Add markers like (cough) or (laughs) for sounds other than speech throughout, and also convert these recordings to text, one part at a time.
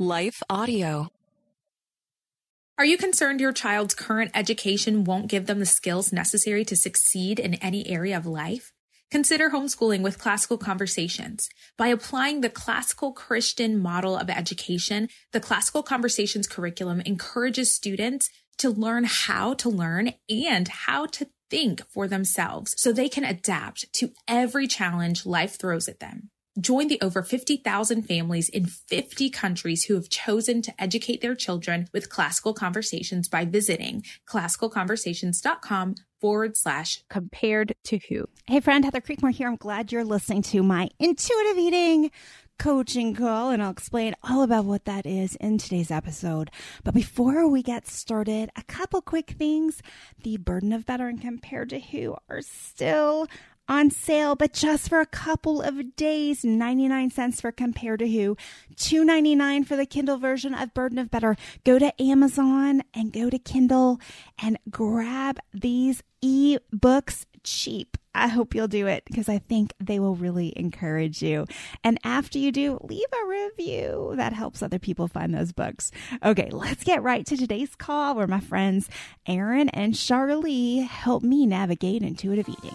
Life Audio. Are you concerned your child's current education won't give them the skills necessary to succeed in any area of life? Consider homeschooling with classical conversations. By applying the classical Christian model of education, the classical conversations curriculum encourages students to learn how to learn and how to think for themselves so they can adapt to every challenge life throws at them. Join the over 50,000 families in 50 countries who have chosen to educate their children with classical conversations by visiting classicalconversations.com forward slash compared to who. Hey, friend, Heather Creekmore here. I'm glad you're listening to my intuitive eating coaching call, and I'll explain all about what that is in today's episode. But before we get started, a couple quick things. The burden of better and compared to who are still on sale, but just for a couple of days. 99 cents for Compare to Who, 2.99 for the Kindle version of Burden of Better. Go to Amazon and go to Kindle and grab these e-books cheap. I hope you'll do it because I think they will really encourage you. And after you do, leave a review. That helps other people find those books. Okay, let's get right to today's call where my friends Erin and Char-Lee help me navigate intuitive eating.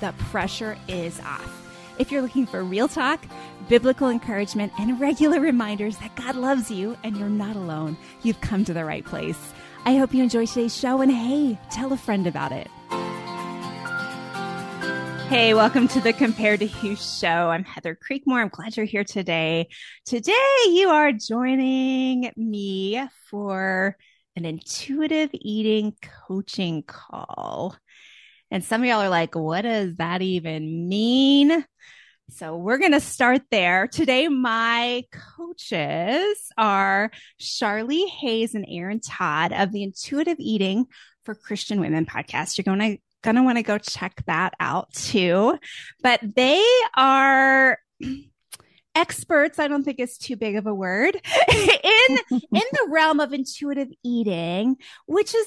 the pressure is off. If you're looking for real talk, biblical encouragement, and regular reminders that God loves you and you're not alone, you've come to the right place. I hope you enjoy today's show and hey, tell a friend about it. Hey, welcome to the Compared to Who show. I'm Heather Creekmore. I'm glad you're here today. Today, you are joining me for an intuitive eating coaching call. And some of y'all are like, what does that even mean? So we're going to start there. Today, my coaches are Char-Lee Hayes and Erin Todd of the Intuitive Eating for Christian Women podcast. You're going to going to want to go check that out too. But they are (clears throat) experts, I don't think it's too big of a word, (laughs) in in the realm of intuitive eating, which is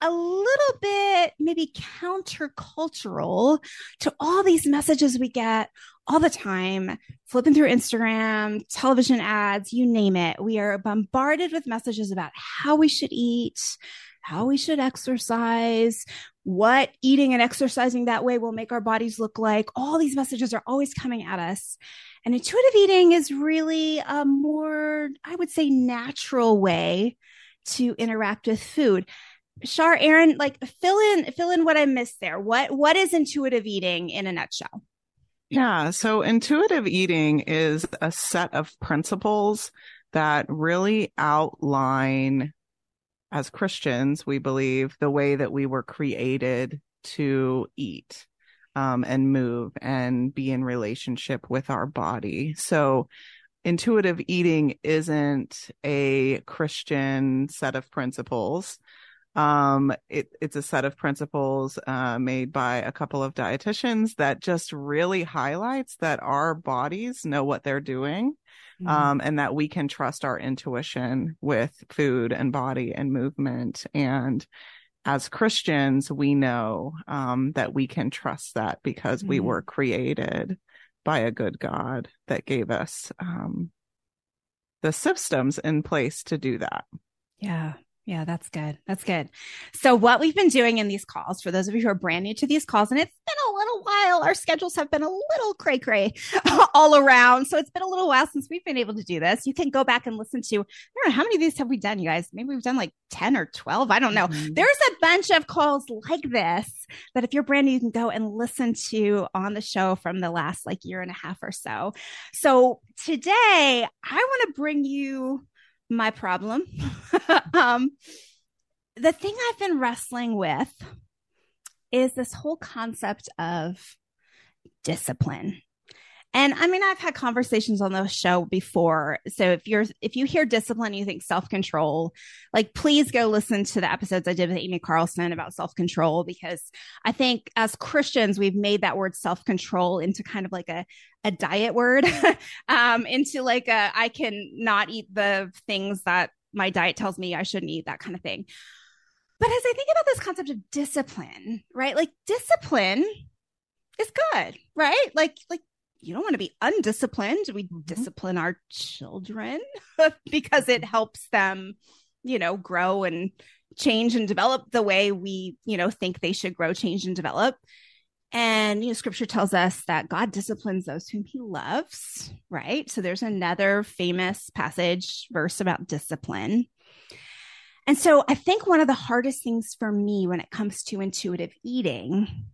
a little bit maybe countercultural to all these messages we get all the time, flipping through Instagram, television ads, you name it. We are bombarded with messages about how we should eat, how we should exercise, what eating and exercising that way will make our bodies look like. All these messages are always coming at us. And intuitive eating is really a more, I would say, natural way to interact with food. Char, Erin, like fill in fill in what I missed there. What what is intuitive eating in a nutshell? Yeah, so intuitive eating is a set of principles that really outline as Christians, we believe the way that we were created to eat um, and move and be in relationship with our body. So intuitive eating isn't a Christian set of principles. Um, it, it's a set of principles uh, made by a couple of dietitians that just really highlights that our bodies know what they're doing. Mm-hmm. Um, and that we can trust our intuition with food and body and movement. And as Christians, we know um, that we can trust that because mm-hmm. we were created by a good God that gave us um, the systems in place to do that. Yeah. Yeah, that's good. That's good. So, what we've been doing in these calls, for those of you who are brand new to these calls, and it's been a little while, our schedules have been a little cray cray (laughs) all around. So, it's been a little while since we've been able to do this. You can go back and listen to, I don't know, how many of these have we done, you guys? Maybe we've done like 10 or 12. I don't know. Mm-hmm. There's a bunch of calls like this that if you're brand new, you can go and listen to on the show from the last like year and a half or so. So, today, I want to bring you my problem. (laughs) um, the thing I've been wrestling with is this whole concept of discipline. And I mean, I've had conversations on the show before. So if you're, if you hear discipline, you think self control, like please go listen to the episodes I did with Amy Carlson about self control, because I think as Christians, we've made that word self control into kind of like a, a diet word, (laughs) um, into like a, I can not eat the things that my diet tells me I shouldn't eat, that kind of thing. But as I think about this concept of discipline, right? Like discipline is good, right? Like, like you don't want to be undisciplined. We mm-hmm. discipline our children (laughs) because it helps them, you know, grow and change and develop the way we, you know, think they should grow, change, and develop. And, you know, scripture tells us that God disciplines those whom he loves, right? So there's another famous passage, verse about discipline. And so I think one of the hardest things for me when it comes to intuitive eating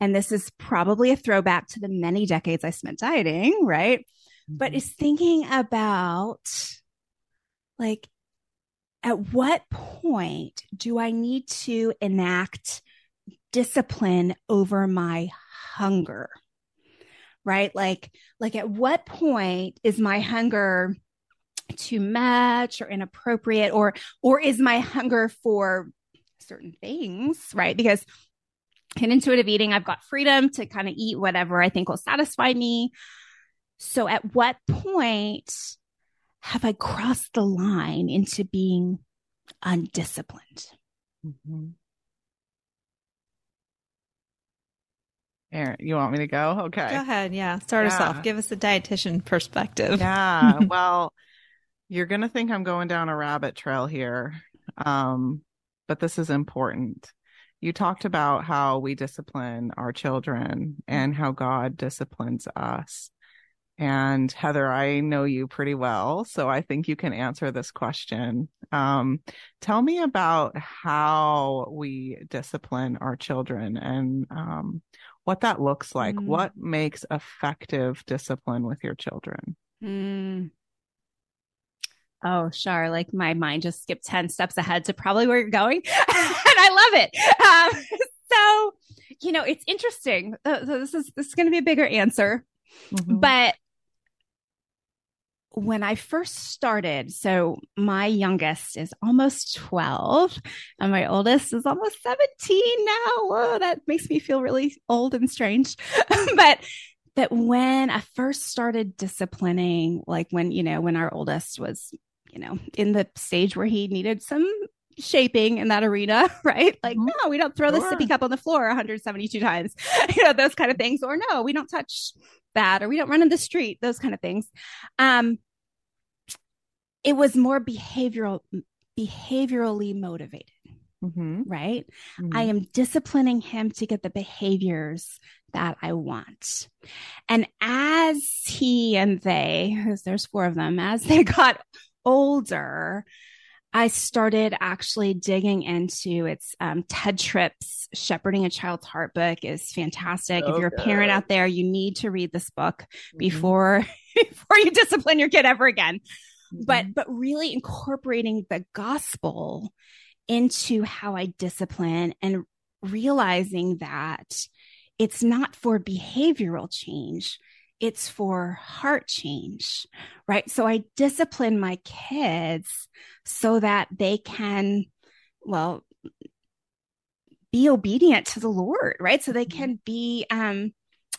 and this is probably a throwback to the many decades I spent dieting, right? Mm-hmm. But is thinking about like, at what point do I need to enact discipline over my hunger? Right? Like, like at what point is my hunger too much or inappropriate or or is my hunger for certain things, right? Because in intuitive eating, I've got freedom to kind of eat whatever I think will satisfy me. So at what point have I crossed the line into being undisciplined? Mm-hmm. Erin, you want me to go? Okay. Go ahead. Yeah. Start yeah. us off. Give us a dietitian perspective. Yeah. (laughs) well, you're going to think I'm going down a rabbit trail here. Um, but this is important you talked about how we discipline our children and how God disciplines us. And Heather, I know you pretty well, so I think you can answer this question. Um, tell me about how we discipline our children and um, what that looks like. Mm. What makes effective discipline with your children? Mm. Oh, sure. Like my mind just skipped 10 steps ahead to probably where you're going. (laughs) and I love it. Um, (laughs) so, you know, it's interesting. Uh, so this is, this is going to be a bigger answer, mm-hmm. but when I first started, so my youngest is almost 12 and my oldest is almost 17 now. Whoa, that makes me feel really old and strange. (laughs) but but when I first started disciplining, like when, you know, when our oldest was you know, in the stage where he needed some shaping in that arena, (laughs) right? Like, mm-hmm. no, we don't throw sure. the sippy cup on the floor 172 times, (laughs) you know, those kind of things. Or no, we don't touch that, or we don't run in the street, those kind of things. Um, it was more behavioral, behaviorally motivated. Mm-hmm. Right. Mm-hmm. I am disciplining him to get the behaviors that I want. And as he and they, there's four of them, as they (laughs) got older, I started actually digging into its um, Tedd Tripp's Shepherding a Child's Heart book is fantastic. Okay. If you're a parent out there, you need to read this book mm-hmm. before (laughs) before you discipline your kid ever again. Mm-hmm. But but really incorporating the gospel into how I discipline and realizing that it's not for behavioral change it's for heart change, right? So I discipline my kids so that they can, well, be obedient to the Lord, right? So they mm-hmm. can be, um,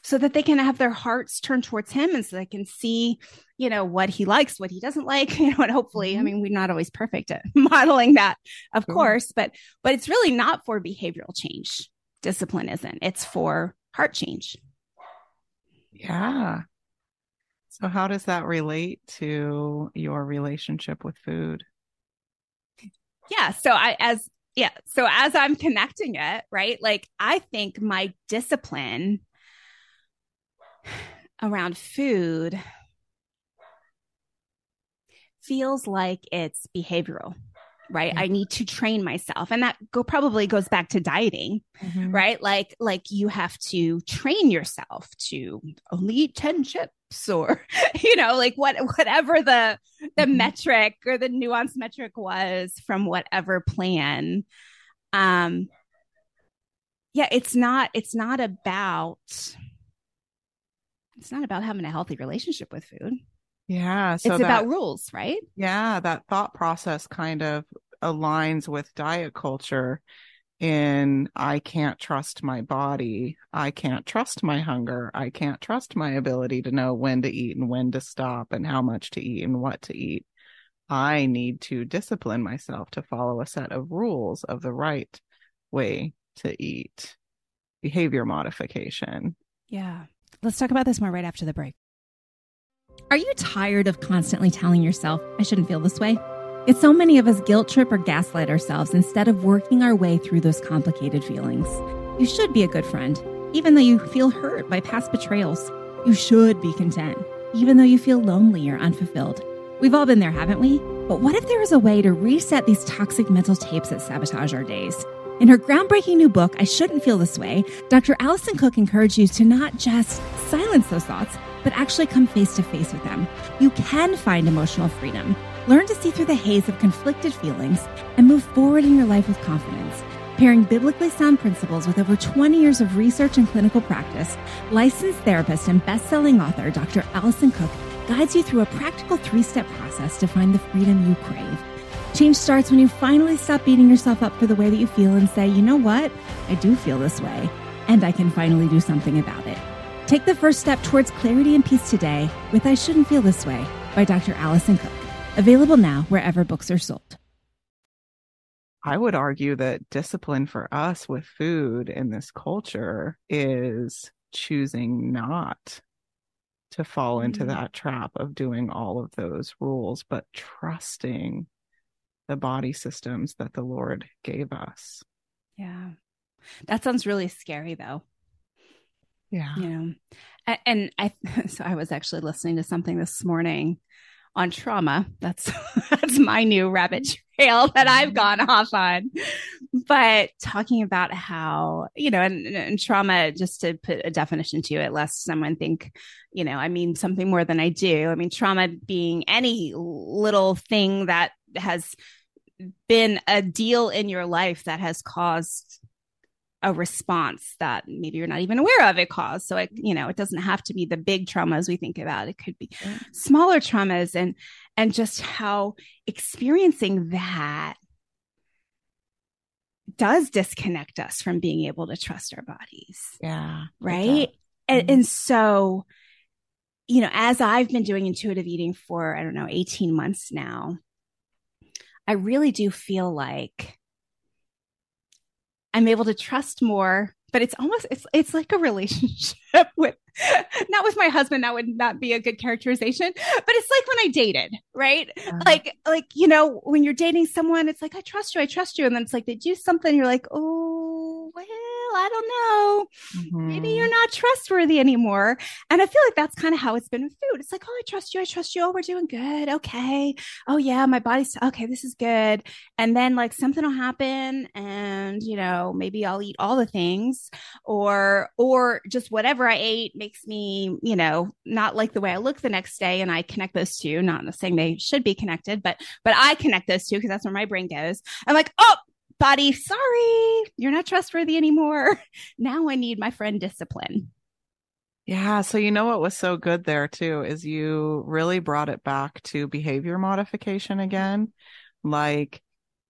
so that they can have their hearts turned towards him and so they can see, you know, what he likes, what he doesn't like, (laughs) you know, and hopefully, I mm-hmm. mean, we're not always perfect at (laughs) modeling that, of mm-hmm. course, but, but it's really not for behavioral change. Discipline isn't, it's for heart change. Yeah. So, how does that relate to your relationship with food? Yeah. So, I, as, yeah. So, as I'm connecting it, right, like I think my discipline around food feels like it's behavioral right mm-hmm. i need to train myself and that go probably goes back to dieting mm-hmm. right like like you have to train yourself to only eat 10 chips or (laughs) you know like what whatever the the mm-hmm. metric or the nuanced metric was from whatever plan um yeah, it's not it's not about it's not about having a healthy relationship with food. Yeah. So it's that, about rules, right? Yeah, that thought process kind of aligns with diet culture in I can't trust my body. I can't trust my hunger. I can't trust my ability to know when to eat and when to stop and how much to eat and what to eat. I need to discipline myself to follow a set of rules of the right way to eat. Behavior modification. Yeah. Let's talk about this more right after the break. Are you tired of constantly telling yourself, I shouldn't feel this way? It's so many of us guilt trip or gaslight ourselves instead of working our way through those complicated feelings. You should be a good friend, even though you feel hurt by past betrayals. You should be content, even though you feel lonely or unfulfilled. We've all been there, haven't we? But what if there was a way to reset these toxic mental tapes that sabotage our days? In her groundbreaking new book, I Shouldn't Feel This Way, Dr. Allison Cook encourages you to not just silence those thoughts, but actually come face to face with them. You can find emotional freedom, learn to see through the haze of conflicted feelings, and move forward in your life with confidence. Pairing biblically sound principles with over 20 years of research and clinical practice, licensed therapist and best-selling author Dr. Allison Cook guides you through a practical three-step process to find the freedom you crave. Change starts when you finally stop beating yourself up for the way that you feel and say, you know what? I do feel this way, and I can finally do something about it. Take the first step towards clarity and peace today with I Shouldn't Feel This Way by Dr. Allison Cook. Available now wherever books are sold. I would argue that discipline for us with food in this culture is choosing not to fall into mm-hmm. that trap of doing all of those rules, but trusting the body systems that the Lord gave us. Yeah. That sounds really scary though. Yeah. You know, and I, (laughs) so I was actually listening to something this morning on trauma. That's, (laughs) that's my new rabbit trail that I've mm-hmm. gone off on. But talking about how, you know, and, and trauma, just to put a definition to it, lest someone think, you know, I mean something more than I do. I mean, trauma being any little thing that has been a deal in your life that has caused a response that maybe you're not even aware of it caused. So it, you know, it doesn't have to be the big traumas we think about. It could be smaller traumas and and just how experiencing that does disconnect us from being able to trust our bodies. Yeah. Right. And, mm-hmm. and so, you know, as I've been doing intuitive eating for, I don't know, 18 months now, I really do feel like I'm able to trust more but it's almost it's it's like a relationship (laughs) with not with my husband that would not be a good characterization but it's like when i dated right like like you know when you're dating someone it's like i trust you i trust you and then it's like they do something you're like oh well I don't know. Mm-hmm. Maybe you're not trustworthy anymore. And I feel like that's kind of how it's been with food. It's like, oh, I trust you. I trust you. Oh, we're doing good. Okay. Oh, yeah, my body's okay. This is good. And then like something will happen and, you know, maybe I'll eat all the things or, or just whatever I ate makes me, you know, not like the way I look the next day. And I connect those two, not saying they should be connected, but, but I connect those two because that's where my brain goes. I'm like, oh, body, sorry, you're not trustworthy anymore. (laughs) Now I need my friend discipline. Yeah. So, you know what was so good there too is you really brought it back to behavior modification again. Like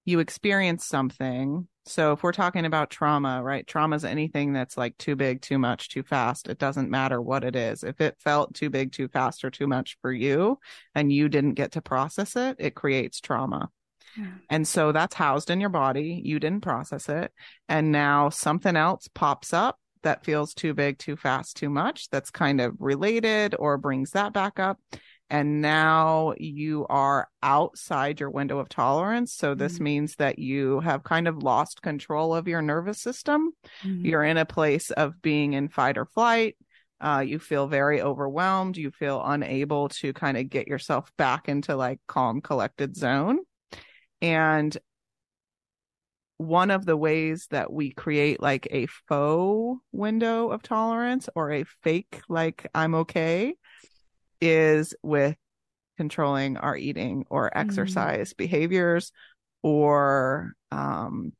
you experience something. So, if we're talking about trauma, right? Trauma is anything that's like too big, too much, too fast. It doesn't matter what it is. If it felt too big, too fast, or too much for you and you didn't get to process it, it creates trauma. And so that's housed in your body. You didn't process it. And now something else pops up that feels too big, too fast, too much. That's kind of related or brings that back up. And now you are outside your window of tolerance. So this mm-hmm. means that you have kind of lost control of your nervous system. Mm-hmm. You're in a place of being in fight or flight. Uh, you feel very overwhelmed. You feel unable to kind of get yourself back into like calm, collected zone. And one of the ways that we create like a faux window of tolerance or a fake, like I'm okay, is with controlling our eating or mm-hmm. exercise mm behaviors or um,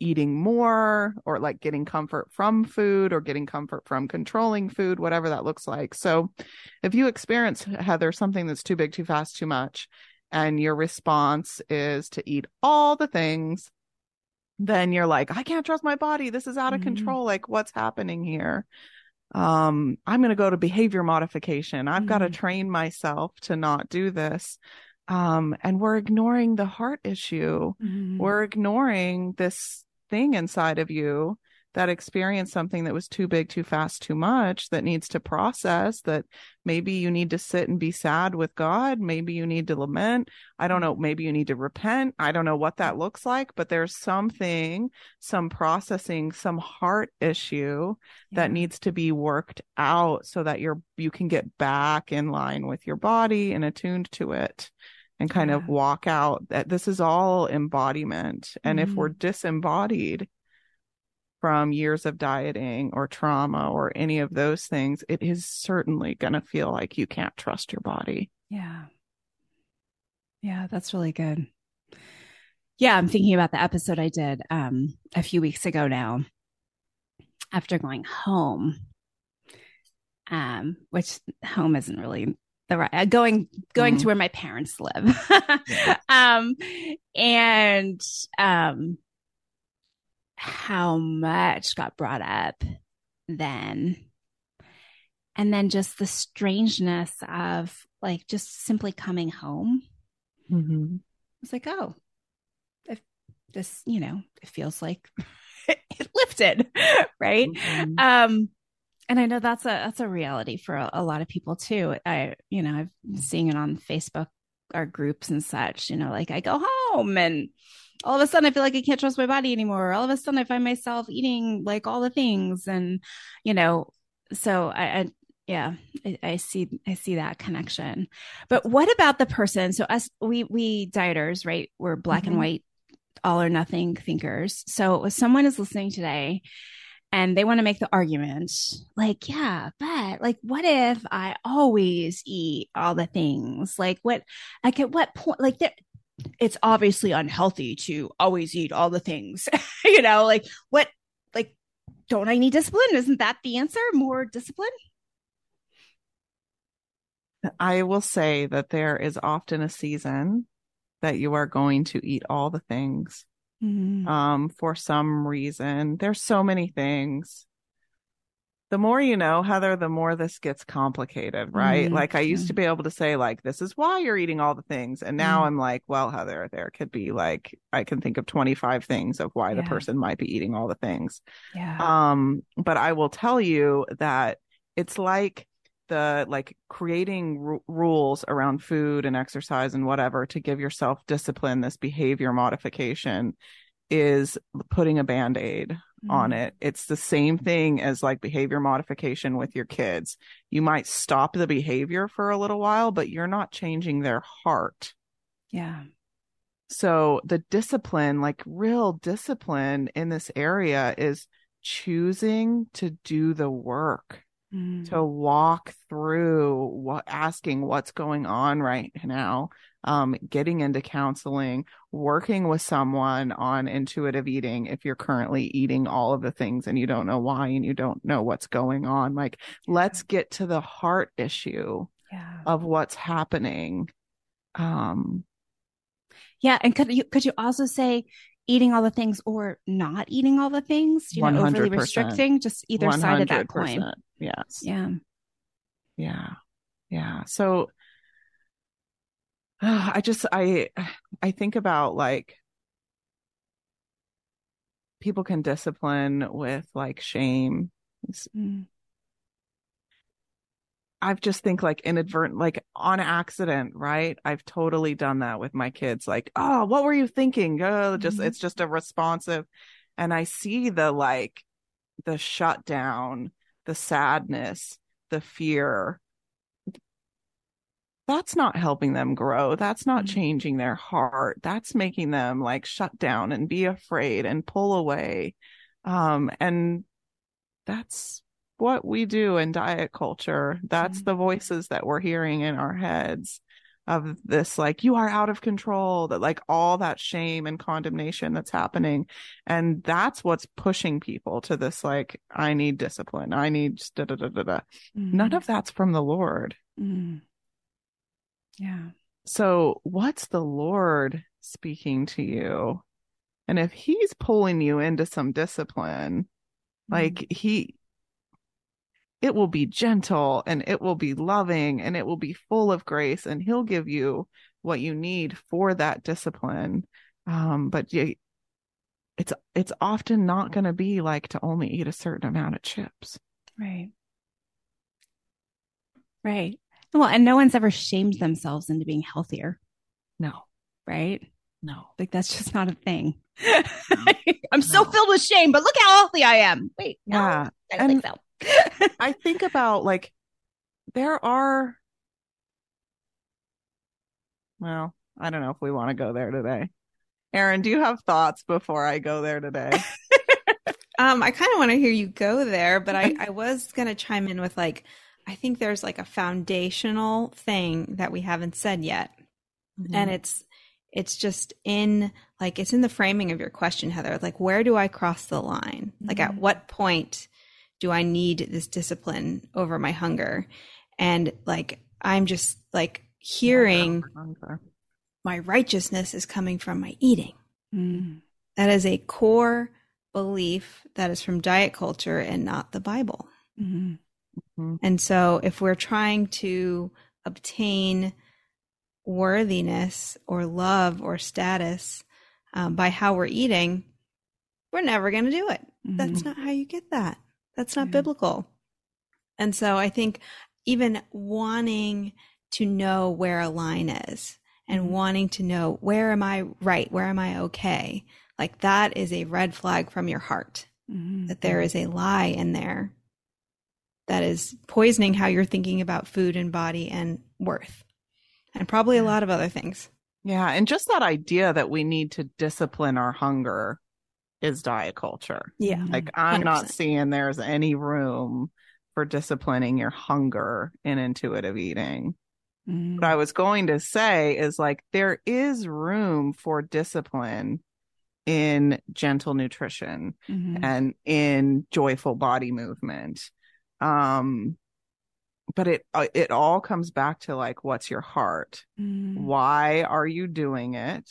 eating more or like getting comfort from food or getting comfort from controlling food, whatever that looks like. So if you experience, Heather, something that's too big, too fast, too much, and your response is to eat all the things, then you're like, I can't trust my body. This is out of mm-hmm. control. Like, what's happening here? Um, I'm going to go to behavior modification. I've mm-hmm. got to train myself to not do this um, and we're ignoring the heart issue. Mm-hmm. We're ignoring this thing inside of you that experienced something that was too big, too fast, too much that needs to process that maybe you need to sit and be sad with God. Maybe you need to lament. I don't know. Maybe you need to repent. I don't know what that looks like, but there's something, some processing, some heart issue yeah. that needs to be worked out so that you're, you can get back in line with your body and attuned to it and kind yeah. of walk out that this is all embodiment. And mm-hmm. if we're mm-hmm. disembodied, from years of dieting or trauma or any of those things, it is certainly going to feel like you can't trust your body. Yeah. Yeah, that's really good. Yeah, I'm thinking about the episode I did um, a few weeks ago now after going home. Um, which home isn't really the right uh, going going mm-hmm. to where my parents live. (laughs) um and um how much got brought up then. And then just the strangeness of like just simply coming home. Mm-hmm. It's like, oh, if this, you know, it feels like (laughs) it lifted, (laughs) right? Mm-hmm. Um, and I know that's a that's a reality for a, a, lot of people too. I, you know, I've seeing it on Facebook, our groups and such. You know, like I go home and all of a sudden I feel like I can't trust my body anymore. All of a sudden I find myself eating like all the things and you know, so I, I yeah, I, I, see I see that connection. But what about the person? So us we we dieters, right? We're black mm-hmm. and white, all or nothing thinkers. So if someone is listening today and they want to make the argument like yeah but like what if i always eat all the things like what like at what point like there it's obviously unhealthy to always eat all the things. (laughs) you know, like what, like, don't I need discipline? Isn't that the answer? More discipline? I will say that there is often a season that you are going to eat all the things. Mm-hmm. Um, for some reason, there's so many things the more you know, Heather, the more this gets complicated, right? Mm-hmm. Like I used to be able to say, like, this is why you're eating all the things. And now mm-hmm. I'm like, well, Heather, there could be like, I can think of 25 things of why yeah. the person might be eating all the things. Yeah. Um, but I will tell you that it's like the like creating r- rules around food and exercise and whatever to give yourself discipline, this behavior modification is putting a band on mm. it. It's the same thing as like behavior modification with your kids. You might stop the behavior for a little while, but you're not changing their heart. Yeah. So the discipline, like real discipline in this area is choosing to do the work. Mm. To walk through what asking what's going on right now, um, getting into counseling, working with someone on intuitive eating if you're currently eating all of the things and you don't know why and you don't know what's going on. Like, let's get to the heart issue yeah. of what's happening. Um, yeah, and could you could you also say eating all the things or not eating all the things? You know, overly restricting, just either 100%. side of that coin. Yes. Yeah. Yeah. Yeah. So (sighs) I just I I think about like people can discipline with like shame. Mm. I've just think like inadvertent, like on accident, right? I've totally done that with my kids. Like, oh, what were you thinking? Oh, just mm-hmm. it's just a responsive, and I see the like the shutdown, the sadness, the fear, that's not helping them grow. That's not mm-hmm. changing their heart. That's making them like shut down and be afraid and pull away. Um, and that's what we do in diet culture. That's mm-hmm. the voices that we're hearing in our heads. of this like you are out of control that like all that shame and condemnation that's happening and that's what's pushing people to this like i need discipline i need da da da da da Mm-hmm. none of that's from the lord Mm. Yeah. so what's the lord speaking to you and if he's pulling you into some discipline like he it will be gentle and it will be loving and it will be full of grace and he'll give you what you need for that discipline um but you, it's it's often not going to be like to only eat a certain amount of chips Right. Right. Well, and no one's ever shamed themselves into being healthier, no. Right? no. Like that's just not a thing. (laughs) I'm so filled with shame, but look how healthy I am. Wait, no, yeah. I don't think so. (laughs) i think about like there are well i don't know if we want to go there today. Erin do you have thoughts before i go there today? (laughs) Um, I kind of want to hear you go there, but I, I was going to chime in with like, I think there's like a foundational thing that we haven't said yet. And it's, it's just in like, it's in the framing of your question, Heather. Like, where do I cross the line? Like, at Mhm. what point do I need this discipline over my hunger? And like, I'm just like hearing my righteousness is coming from my eating. Mm. That is a core belief that is from diet culture and not the Bible. Mhm. And so if we're trying to obtain worthiness or love or status um, by how we're eating, we're never going to do it. That's Mhm. not how you get that. That's not Yeah. biblical. And so I think even wanting to know where a line is and Mhm. wanting to know where am I right? Where am I okay? Like that is a red flag from your heart Mhm. that there is a lie in there that is poisoning how you're thinking about food and body and worth, and probably a lot of other things. Yeah, and just that idea that we need to discipline our hunger is diet culture. Yeah. Like I'm not 100%. seeing there's any room for disciplining your hunger in intuitive eating. Mhm. What I was going to say is like there is room for discipline in gentle nutrition Mhm. and in joyful body movement. Um but it uh, it all comes back to like what's your heart? Mhm. why are you doing it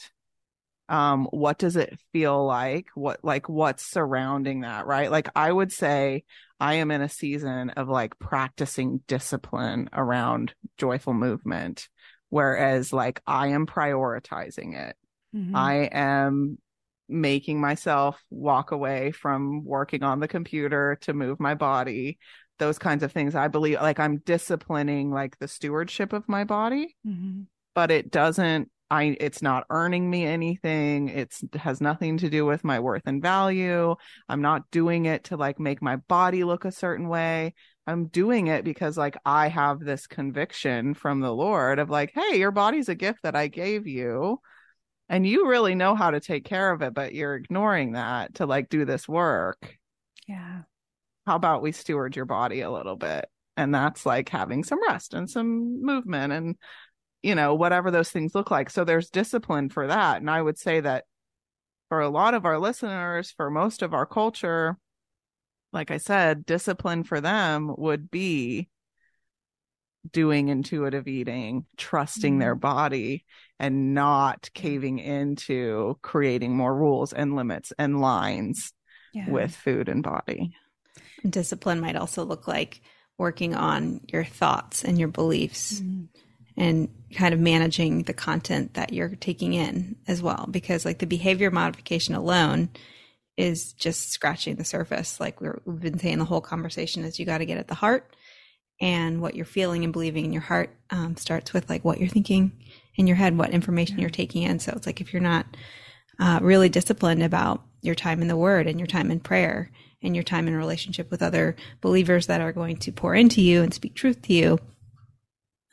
um what does it feel like what like what's surrounding that right like i would say i am in a season of like practicing discipline around joyful movement whereas like i am prioritizing it Mhm. i am making myself walk away from working on the computer to move my body those kinds of things i believe like i'm disciplining like the stewardship of my body Mhm. but it doesn't I it's not earning me anything. It's has nothing to do with my worth and value. I'm not doing it to like make my body look a certain way. I'm doing it because like I have this conviction from the Lord of like, hey, your body's a gift that I gave you and you really know how to take care of it, but you're ignoring that to like do this work. Yeah. How about we steward your body a little bit? And that's like having some rest and some movement and you know, whatever those things look like. So there's discipline for that. And I would say that for a lot of our listeners, for most of our culture, like I said, discipline for them would be doing intuitive eating, trusting their body, and not caving into creating more rules and limits and lines Yeah. with food and body. Discipline might also look like working on your thoughts and your beliefs Mhm. and kind of managing the content that you're taking in as well. Because, like, the behavior modification alone is just scratching the surface. Like, we're, we've been saying the whole conversation is you got to get at the heart. And what you're feeling and believing in your heart um, starts with like what you're thinking in your head, what information you're taking in. So it's like if you're not uh, really disciplined about your time in the Word and your time in prayer and your time in relationship with other believers that are going to pour into you and speak truth to you,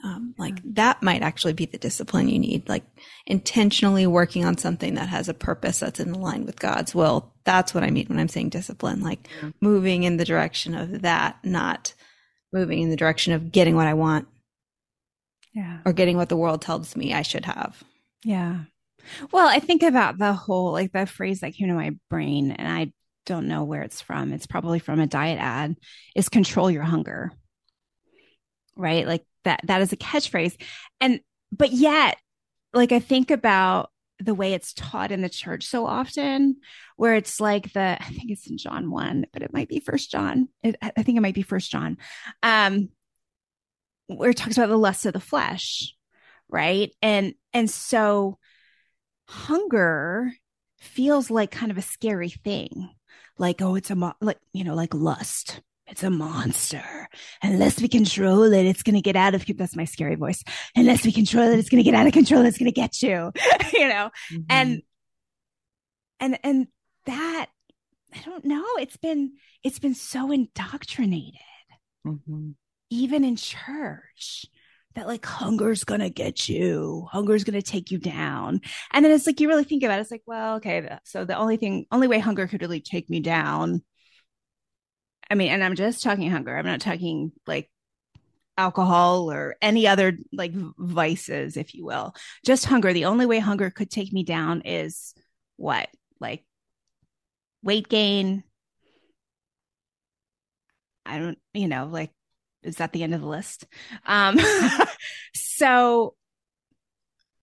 um, like that might actually be the discipline you need. Like intentionally working on something that has a purpose that's in line with God's will. That's what I mean when I'm saying discipline. Like moving in the direction of that, not moving in the direction of getting what I want. Yeah. or getting what the world tells me I should have. Yeah. Well, I think about the whole, like the phrase that came to my brain, and I don't know where it's from. It's probably from a diet ad is control your hunger. Right? Like that, that is a catchphrase. And, but yet, like I think about the way it's taught in the church so often, where it's like the, I think it's in John 1, but it might be first John. It, I think it might be first John. Um, where it talks about the lust of the flesh, right? And, and so, hunger feels like kind of a scary thing. Like, oh, it's a, mo- like, you know, like lust. It's a monster. Unless we control it, it's going to get out of, that's my scary voice. Unless we control it, it's going to get out of control. It's going to get you, (laughs) you know? Mhm. And, and, and that, I don't know. It's been, it's been so indoctrinated Mhm. even in church that like hunger's gonna get you hunger's gonna take you down and then it's like you really think about it it's like well okay so the only thing only way hunger could really take me down i mean and i'm just talking hunger. I'm not talking like alcohol or any other like vices if you will. Just hunger. The only way hunger could take me down is what? Like weight gain. I don't, you know, like, is that the end of the list? Um, (laughs) so,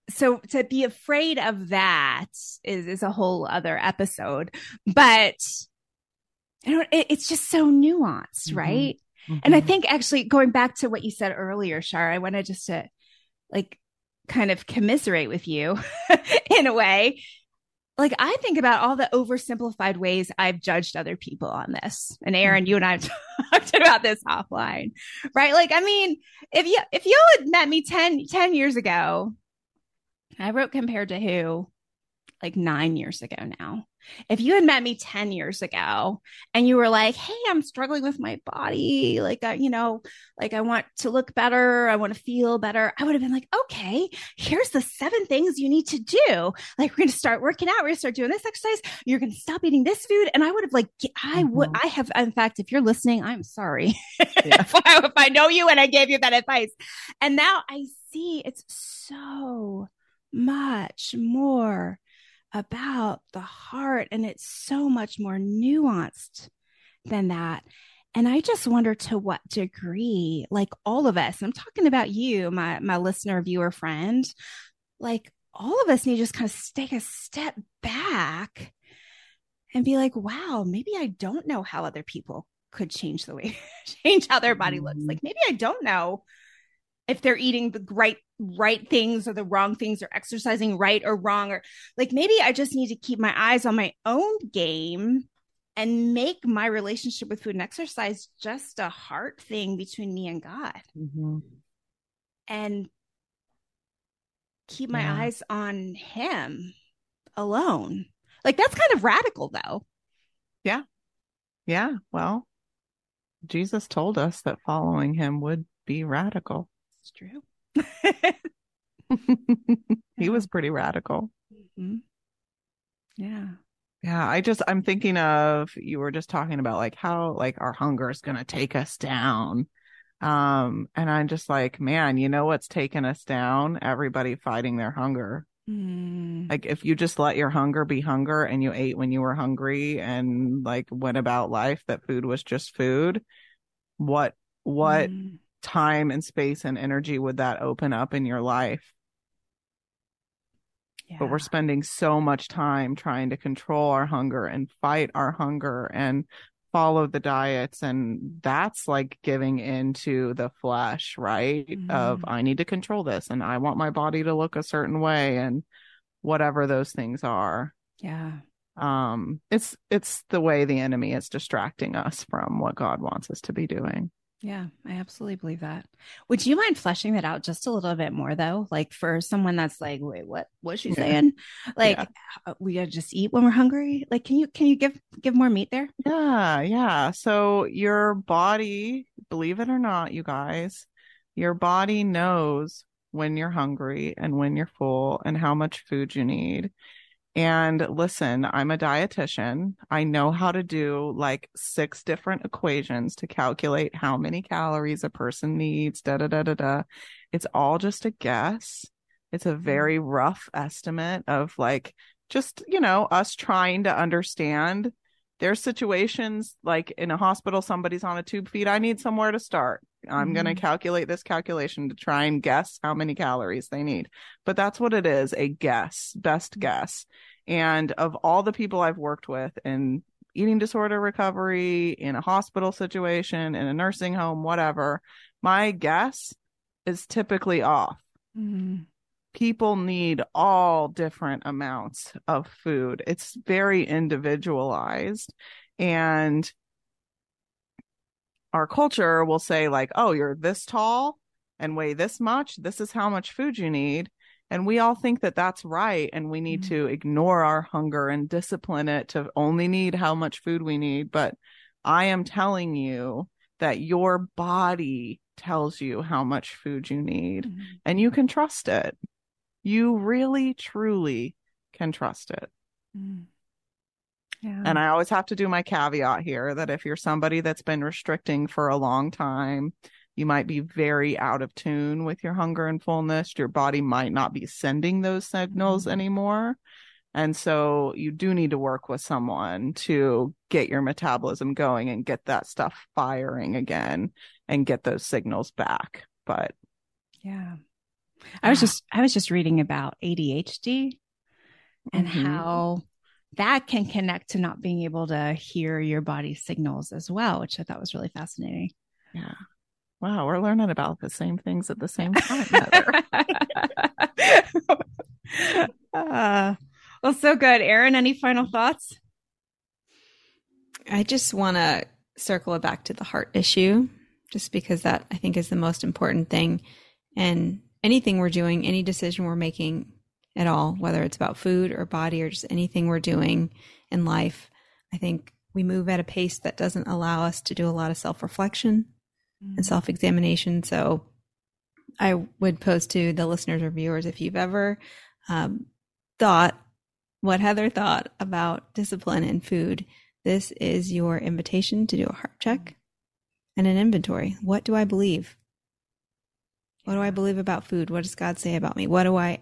so to be afraid of that is is a whole other episode, but you know, it, it's just so nuanced, Mhm. right? And I think actually going back to what you said earlier, Char, I wanted just to like kind of commiserate with you (laughs) in a way. Like I think about all the oversimplified ways I've judged other people on this. And Erin, you and I have (laughs) talked about this offline. Right? Like, I mean, if you if you had met me 10, 10 years ago, I wrote compared to who like nine years ago now. If you had met me 10 years ago and you were like, Hey, I'm struggling with my body. Like, I, you know, like I want to look better. I want to feel better. I would have been like, okay, here's the seven things you need to do. Like, we're going to start working out. We're going to start doing this exercise. You're going to stop eating this food. And I would have like, I would, Mhm. I have, in fact, if you're listening, I'm sorry (laughs) Yeah. if, I, if I know you and I gave you that advice. And now I see it's so much more about the heart and it's so much more nuanced than that. And I just wonder to what degree, like all of us, I'm talking about you, my my listener, viewer, friend, like all of us need to just kind of take a step back and be like, wow, maybe I don't know how other people could change the way (laughs) change how their body looks. Mhm. Like maybe I don't know if they're eating the right right things or the wrong things or exercising right or wrong or like maybe I just need to keep my eyes on my own game and make my relationship with food and exercise just a heart thing between me and God Mhm. and keep my Yeah. eyes on him alone. Like that's kind of radical though. Yeah. Yeah. Well, Jesus told us that following him would be radical. It's true. (laughs) he was pretty radical. Mhm. Yeah. Yeah, I just I'm thinking of you were just talking about like how like our hunger is going to take us down. Um and I'm just like, man, you know what's taking us down? Everybody fighting their hunger. Mm. Like if you just let your hunger be hunger and you ate when you were hungry and like went about life that food was just food, what what Mm. Time and space and energy would that open up in your life? but we're spending so much time trying to control our hunger and fight our hunger and follow the diets and that's like giving into the flesh right of Mhm. i need to control this and i want my body to look a certain way and whatever those things are yeah. um it's it's the way the enemy is distracting us from what god wants us to be doing Yeah, I absolutely believe that. Would you mind fleshing that out just a little bit more though? Like for someone that's like, wait, what what's she Yeah. saying? Like Yeah. uh, we gotta just eat when we're hungry? Like can you can you give give more meat there? Yeah, yeah. So your body, believe it or not, you guys, your body knows when you're hungry and when you're full and how much food you need. And listen, I'm a dietitian. I know how to do like six different equations to calculate how many calories a person needs, da da da da da. It's all just a guess. It's a mm-hmm. very rough estimate of like just, you know, us trying to understand. There's situations like in a hospital, somebody's on a tube feed. I need somewhere to start. I'm going to calculate this calculation to try and guess how many calories they need. But that's what it is a guess, best guess. And of all the people I've worked with in eating disorder recovery, in a hospital situation, in a nursing home, whatever, my guess is typically off. Mm-hmm. People need all different amounts of food. It's very individualized. And our culture will say, like, oh, you're this tall and weigh this much. This is how much food you need. And we all think that that's right. And we need Mhm. to ignore our hunger and discipline it to only need how much food we need. But I am telling you that your body tells you how much food you need Mm-hmm. and you can trust it. You really, truly can trust it. Mm. Yeah. And I always have to do my caveat here that if you're somebody that's been restricting for a long time, you might be very out of tune with your hunger and fullness. Your body might not be sending those signals Mhm. anymore. And so you do need to work with someone to get your metabolism going and get that stuff firing again and get those signals back. But Yeah. I was just I was just reading about ADHD and Mhm. how that can connect to not being able to hear your body signals as well, which I thought was really fascinating. yeah. Wow, we're learning about the same things at the same (laughs) time. Uh, well, so good. Erin, any final thoughts? I just want to circle it back to the heart issue, just because that I think is the most important thing. And anything we're doing, any decision we're making at all, whether it's about food or body or just anything we're doing in life, I think we move at a pace that doesn't allow us to do a lot of self reflection and self examination. So I would pose to the listeners or viewers if you've ever um, thought what Heather thought about discipline and food, this is your invitation to do a heart check and an inventory. What do I believe? What do I believe about food? What does God say about me? What do I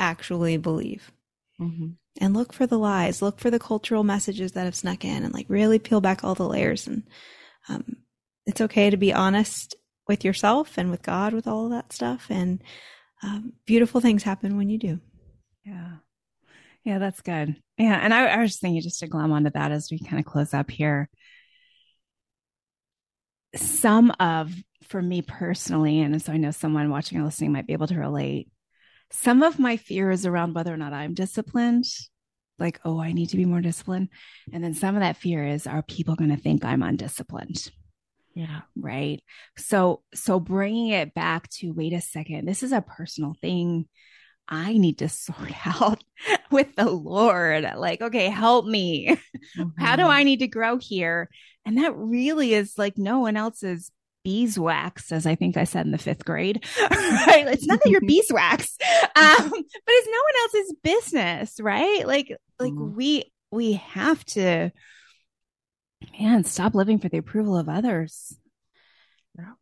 actually believe? Mhm. and look for the lies look for the cultural messages that have snuck in and like really peel back all the layers and um, it's okay to be honest with yourself and with god with all of that stuff and um, beautiful things happen when you do Yeah. Yeah, that's good. Yeah. And I, I was just thinking just to glom onto that as we kind of close up here. Some of, for me personally, and so I know someone watching or listening might be able to relate, some of my fears is around whether or not I'm disciplined, like, oh, I need to be more disciplined. And then some of that fear is, are people going to think I'm undisciplined? Yeah. right so so bringing it back to wait a second this is a personal thing i need to (laughs) sort out with the lord like okay help me (laughs) how do Mhm. i need to grow here and that really is like no one else's beeswax as i think i said in the fifth grade (laughs) right it's not that you're (laughs) beeswax um, but it's no one else's business right like like Mhm. we we have to man stop living for the approval of others Yeah.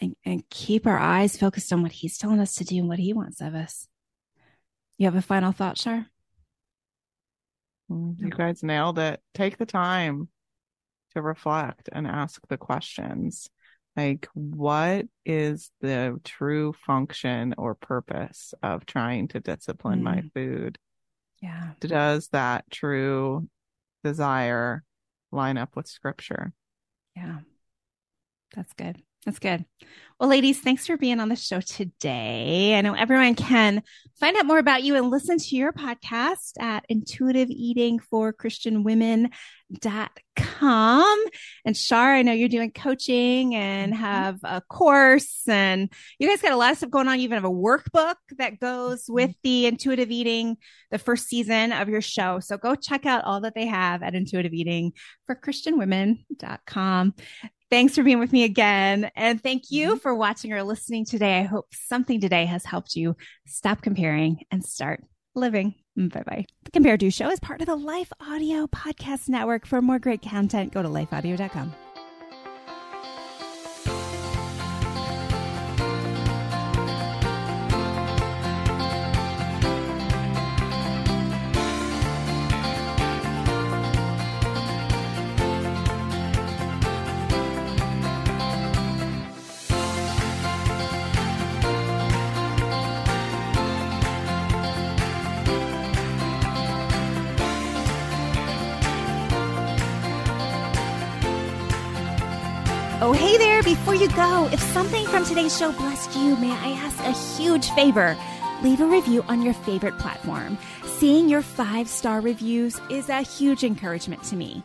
and, and keep our eyes focused on what he's telling us to do and what he wants of us you have a final thought Char? Mm, You guys nailed it. Take the time to reflect and ask the questions. Like, what is the true function or purpose of trying to discipline my Mm. food? yeah Does that true desire line up with scripture? Yeah. That's good. That's good. Well, ladies, thanks for being on the show today. I know everyone can find out more about you and listen to your podcast at intuitive eating for Christian women.com. And Char, I know you're doing coaching and Mhm. have a course and you guys got a lot of stuff going on. You even have a workbook that goes with the intuitive eating, the first season of your show. So go check out all that they have at intuitive eating for christianwomen.com. Thanks for being with me again. And thank you mm-hmm. for watching or listening today. I hope something today has helped you stop comparing and start living. Mm, bye bye. The Compare Do Show is part of the Life Audio Podcast Network. For more great content, go to lifeaudio.com. Oh, hey there. Before you go, if something from today's show blessed you, may I ask a huge favor? Leave a review on your favorite platform. Seeing your five star reviews is a huge encouragement to me.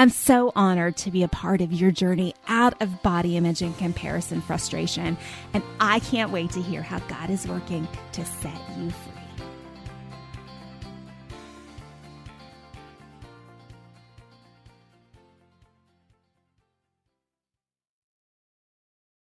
I'm so honored to be a part of your journey out of body image and comparison frustration, and I can't wait to hear how God is working to set you free.